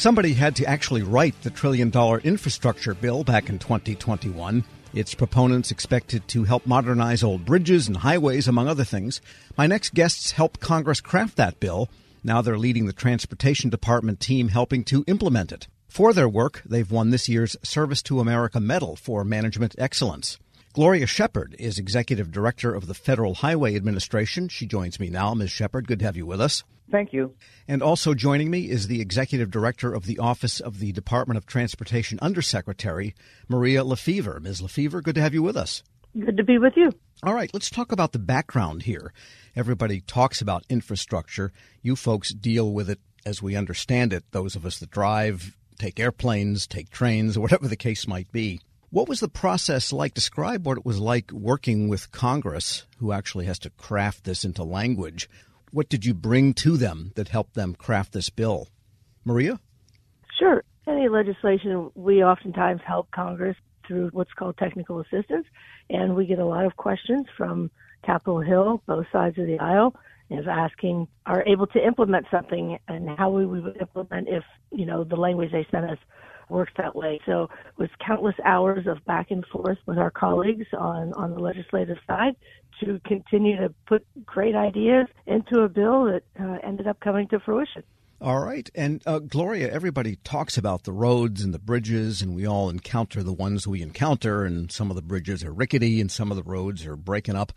Somebody had to actually write the trillion dollar infrastructure bill back in 2021. Its proponents expected to help modernize old bridges and highways, among other things. My next guests helped Congress craft that bill. Now they're leading the Transportation Department team helping to implement it. For their work, they've won this year's Service to America Medal for Management Excellence. Gloria Shepherd is Executive Director of the Federal Highway Administration. She joins me now. Ms. Shepherd, good to have you with us. Thank you. And also joining me is the Executive Director of the Office of the Department of Transportation Undersecretary, Maria Lefevre. Ms. Lefevre, good to have you with us. Good to be with you. All right, let's talk about the background here. Everybody talks about infrastructure. You folks deal with it as we understand it, those of us that drive, take airplanes, take trains, whatever the case might be. What was the process like? Describe what it was like working with Congress, who actually has to craft this into language. What did you bring to them that helped them craft this bill? Maria? Sure. Any legislation, we oftentimes help Congress through what's called technical assistance, and we get a lot of questions from Capitol Hill, both sides of the aisle, is asking are able to implement something and how we would implement if you know the language they sent us works that way. So it was countless hours of back and forth with our colleagues on, on the legislative side to continue to put great ideas into a bill that uh, ended up coming to fruition. All right. And uh, Gloria, everybody talks about the roads and the bridges, and we all encounter the ones we encounter, and some of the bridges are rickety and some of the roads are breaking up.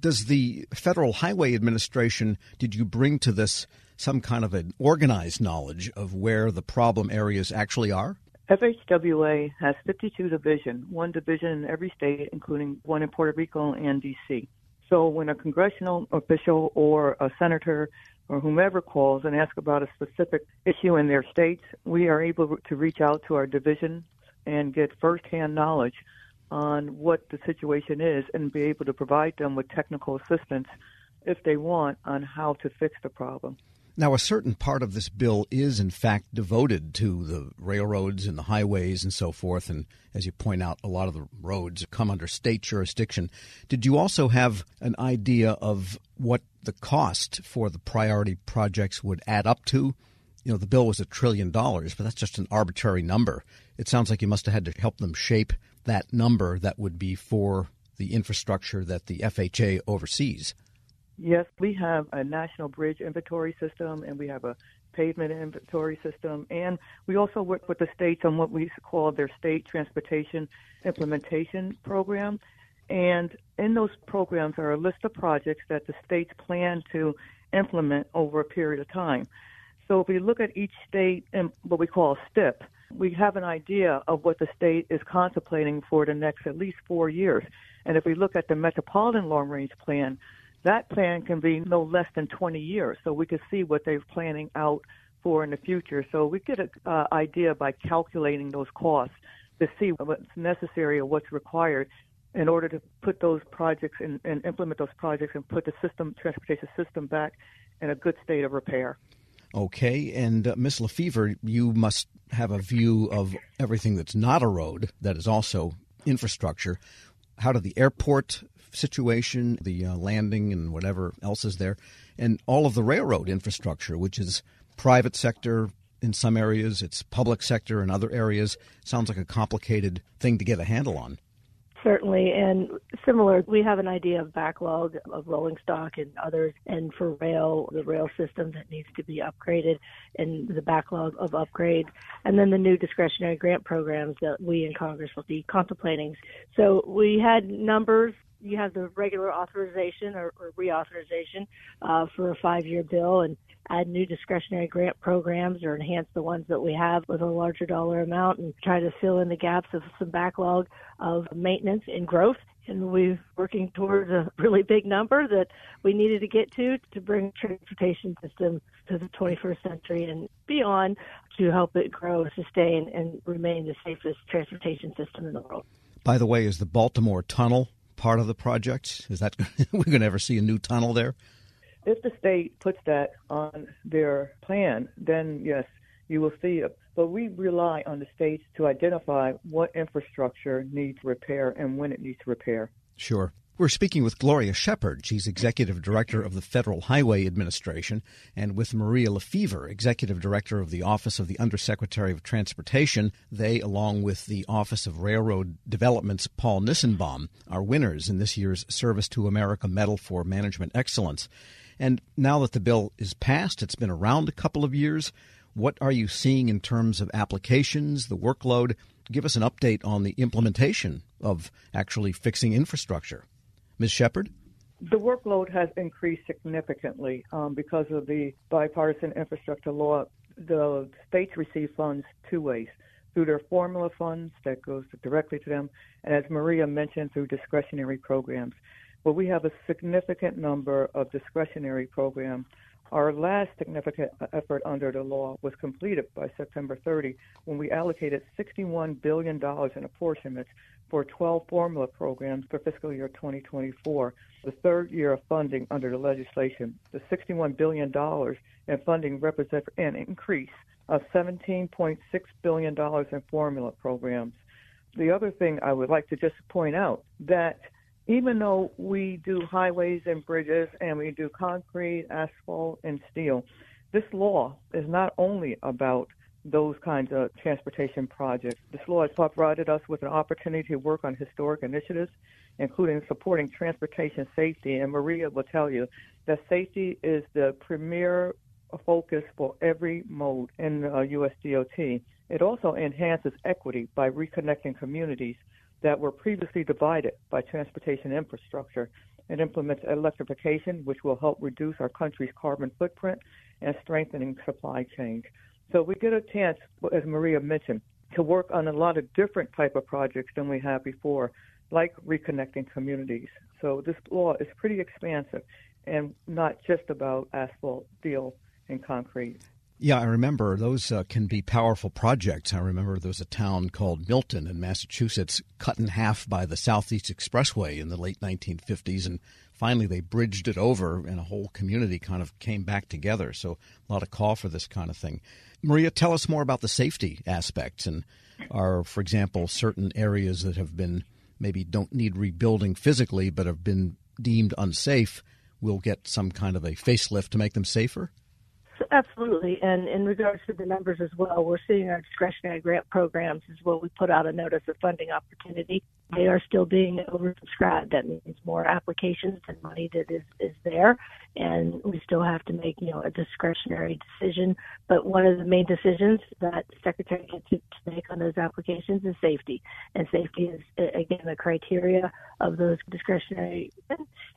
Does the Federal Highway Administration, did you bring to this some kind of an organized knowledge of where the problem areas actually are? FHWA has 52 divisions, one division in every state, including one in Puerto Rico and D.C. So when a congressional official or a senator or whomever calls and asks about a specific issue in their states, we are able to reach out to our division and get firsthand knowledge on what the situation is and be able to provide them with technical assistance if they want on how to fix the problem. Now, a certain part of this bill is, in fact, devoted to the railroads and the highways and so forth. And as you point out, a lot of the roads come under state jurisdiction. Did you also have an idea of what the cost for the priority projects would add up to? You know, the bill was a trillion dollars, but that's just an arbitrary number. It sounds like you must have had to help them shape that number that would be for the infrastructure that the FHA oversees. Yes, we have a national bridge inventory system and we have a pavement inventory system. And we also work with the states on what we call their state transportation implementation program. And in those programs are a list of projects that the states plan to implement over a period of time. So if we look at each state and what we call STIP, we have an idea of what the state is contemplating for the next at least four years. And if we look at the Metropolitan Long Range Plan, that plan can be no less than 20 years. So we can see what they're planning out for in the future. So we get an uh, idea by calculating those costs to see what's necessary or what's required in order to put those projects and, and implement those projects and put the system, transportation system back in a good state of repair. Okay, and uh, Miss Lefevre, you must have a view of everything that's not a road that is also infrastructure. How do the airport situation, the uh, landing and whatever else is there, and all of the railroad infrastructure, which is private sector in some areas, it's public sector in other areas. Sounds like a complicated thing to get a handle on. Certainly, and similar, we have an idea of backlog of rolling stock and others, and for rail, the rail system that needs to be upgraded, and the backlog of upgrades, and then the new discretionary grant programs that we in Congress will be contemplating. So we had numbers you have the regular authorization or, or reauthorization uh, for a five-year bill and add new discretionary grant programs or enhance the ones that we have with a larger dollar amount and try to fill in the gaps of some backlog of maintenance and growth. And we're working towards a really big number that we needed to get to to bring transportation system to the 21st century and beyond to help it grow, sustain, and remain the safest transportation system in the world. By the way, is the Baltimore Tunnel part of the project? Is that we're going to ever see a new tunnel there? If the state puts that on their plan, then yes, you will see it. But we rely on the states to identify what infrastructure needs repair and when it needs repair. Sure. We're speaking with Gloria Shepherd. She's Executive Director of the Federal Highway Administration, and with Maria Lefevre, Executive Director of the Office of the Undersecretary of Transportation. They, along with the Office of Railroad Development's Paul Nissenbaum, are winners in this year's Service to America Medal for Management Excellence. And now that the bill is passed, it's been around a couple of years. What are you seeing in terms of applications, the workload? Give us an update on the implementation of actually fixing infrastructure. Ms. Shepherd? The workload has increased significantly um, because of the bipartisan infrastructure law. The states receive funds two ways through their formula funds that goes directly to them, and as Maria mentioned, through discretionary programs. But we have a significant number of discretionary programs our last significant effort under the law was completed by September 30 when we allocated $61 billion in apportionments for 12 formula programs for fiscal year 2024, the third year of funding under the legislation. The $61 billion in funding represents an increase of $17.6 billion in formula programs. The other thing I would like to just point out that even though we do highways and bridges and we do concrete, asphalt, and steel, this law is not only about those kinds of transportation projects. This law has provided us with an opportunity to work on historic initiatives, including supporting transportation safety. And Maria will tell you that safety is the premier focus for every mode in uh, USDOT. It also enhances equity by reconnecting communities that were previously divided by transportation infrastructure. It implements electrification, which will help reduce our country's carbon footprint and strengthening supply chains. So we get a chance, as Maria mentioned, to work on a lot of different type of projects than we have before, like reconnecting communities. So this law is pretty expansive and not just about asphalt, steel, and concrete. Yeah, I remember those uh, can be powerful projects. I remember there was a town called Milton in Massachusetts cut in half by the Southeast Expressway in the late 1950s, and finally they bridged it over, and a whole community kind of came back together. So a lot of call for this kind of thing. Maria, tell us more about the safety aspects, and are, for example, certain areas that have been maybe don't need rebuilding physically, but have been deemed unsafe, will get some kind of a facelift to make them safer. Absolutely. And in regards to the numbers as well, we're seeing our discretionary grant programs as well. We put out a notice of funding opportunity. They are still being oversubscribed. That means more applications and money that is, is there. And we still have to make, you know, a discretionary decision. But one of the main decisions that secretary gets to, to make on those applications is safety. And safety is, again, the criteria of those discretionary.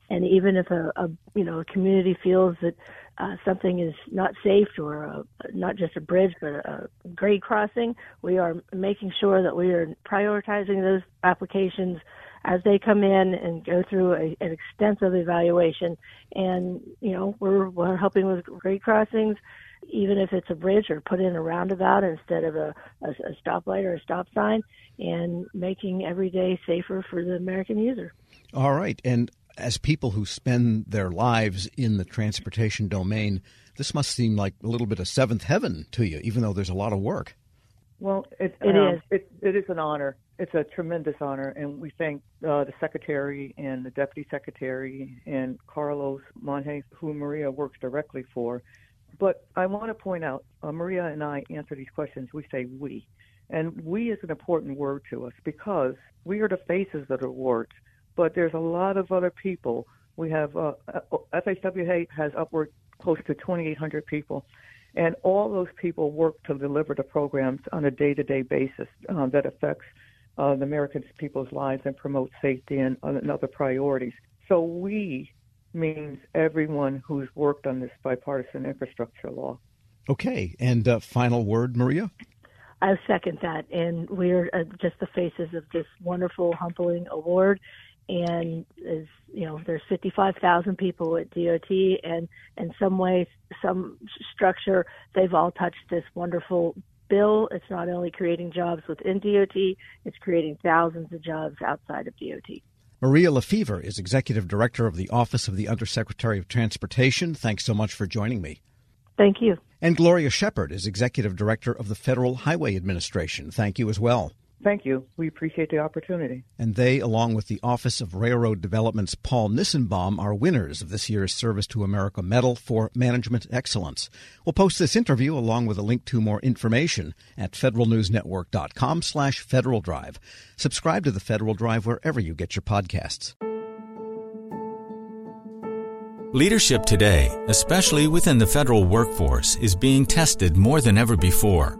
And even if a, a you know, a community feels that uh, something is not safe or a, not just a bridge but a grade crossing, we are making sure that we are prioritizing those applications as they come in and go through a, an extensive evaluation. And you know, we're we're helping with grade crossings, even if it's a bridge or put in a roundabout instead of a, a, a stoplight or a stop sign, and making every day safer for the American user. All right, and as people who spend their lives in the transportation domain, this must seem like a little bit of seventh heaven to you, even though there's a lot of work. Well, it, it um, is. It, it is an honor. It's a tremendous honor, and we thank uh, the secretary and the deputy secretary and Carlos Monje, who Maria works directly for. But I want to point out, uh, Maria and I answer these questions. We say we, and we is an important word to us because we are the faces of the awards but there's a lot of other people. We have uh, FHWA has upward close to 2,800 people, and all those people work to deliver the programs on a day-to-day basis um, that affects uh, the American people's lives and promote safety and, uh, and other priorities. So we means everyone who's worked on this bipartisan infrastructure law. Okay, and uh, final word, Maria. I second that, and we're uh, just the faces of this wonderful, humbling award and is you know there's 55,000 people at DOT and in some way some structure they've all touched this wonderful bill it's not only creating jobs within DOT it's creating thousands of jobs outside of DOT Maria Lefevre is executive director of the Office of the Undersecretary of Transportation. Thanks so much for joining me. Thank you. And Gloria Shepherd is executive director of the Federal Highway Administration. Thank you as well Thank you. We appreciate the opportunity. And they, along with the Office of Railroad Development's Paul Nissenbaum, are winners of this year's Service to America Medal for Management Excellence. We'll post this interview along with a link to more information at federalnewsnetwork.com slash Federal Drive. Subscribe to the Federal Drive wherever you get your podcasts. Leadership today, especially within the federal workforce, is being tested more than ever before.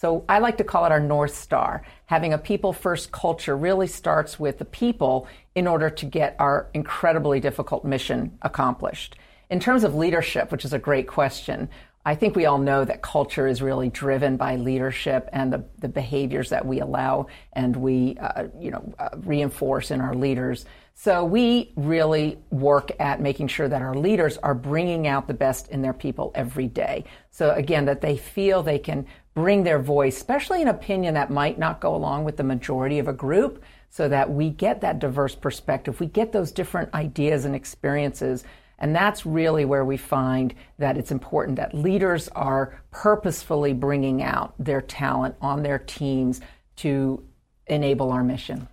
So I like to call it our North Star. Having a people first culture really starts with the people in order to get our incredibly difficult mission accomplished. In terms of leadership, which is a great question, I think we all know that culture is really driven by leadership and the, the behaviors that we allow and we, uh, you know, uh, reinforce in our leaders. So we really work at making sure that our leaders are bringing out the best in their people every day. So again, that they feel they can bring their voice, especially an opinion that might not go along with the majority of a group, so that we get that diverse perspective. We get those different ideas and experiences and that's really where we find that it's important that leaders are purposefully bringing out their talent on their teams to enable our mission.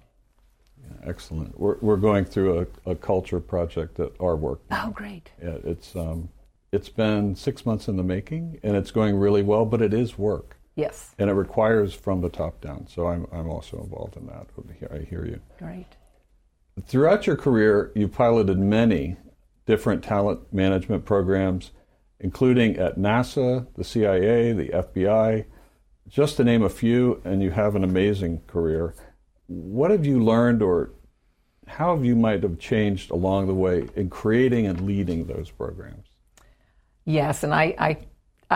Yeah, excellent. We're, we're going through a, a culture project at our work. Oh, great. Yeah, it's, um, it's been six months in the making, and it's going really well, but it is work. Yes. And it requires from the top down. So I'm, I'm also involved in that. I hear you. Great. Throughout your career, you piloted many different talent management programs, including at NASA, the CIA, the FBI, just to name a few, and you have an amazing career. What have you learned, or how have you might have changed along the way in creating and leading those programs? Yes, and I, I,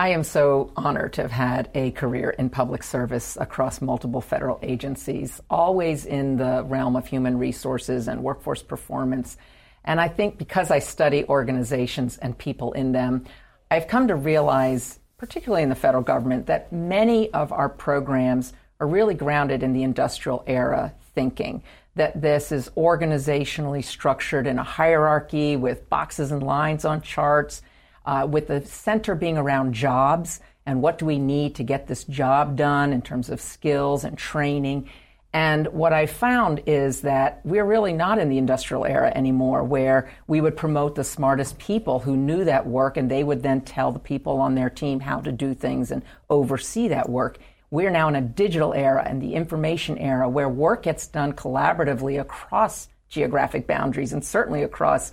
I am so honored to have had a career in public service across multiple federal agencies, always in the realm of human resources and workforce performance and I think because I study organizations and people in them, I've come to realize, particularly in the federal government, that many of our programs are really grounded in the industrial era thinking. That this is organizationally structured in a hierarchy with boxes and lines on charts, uh, with the center being around jobs and what do we need to get this job done in terms of skills and training. And what I found is that we're really not in the industrial era anymore where we would promote the smartest people who knew that work and they would then tell the people on their team how to do things and oversee that work. We're now in a digital era and the information era where work gets done collaboratively across geographic boundaries and certainly across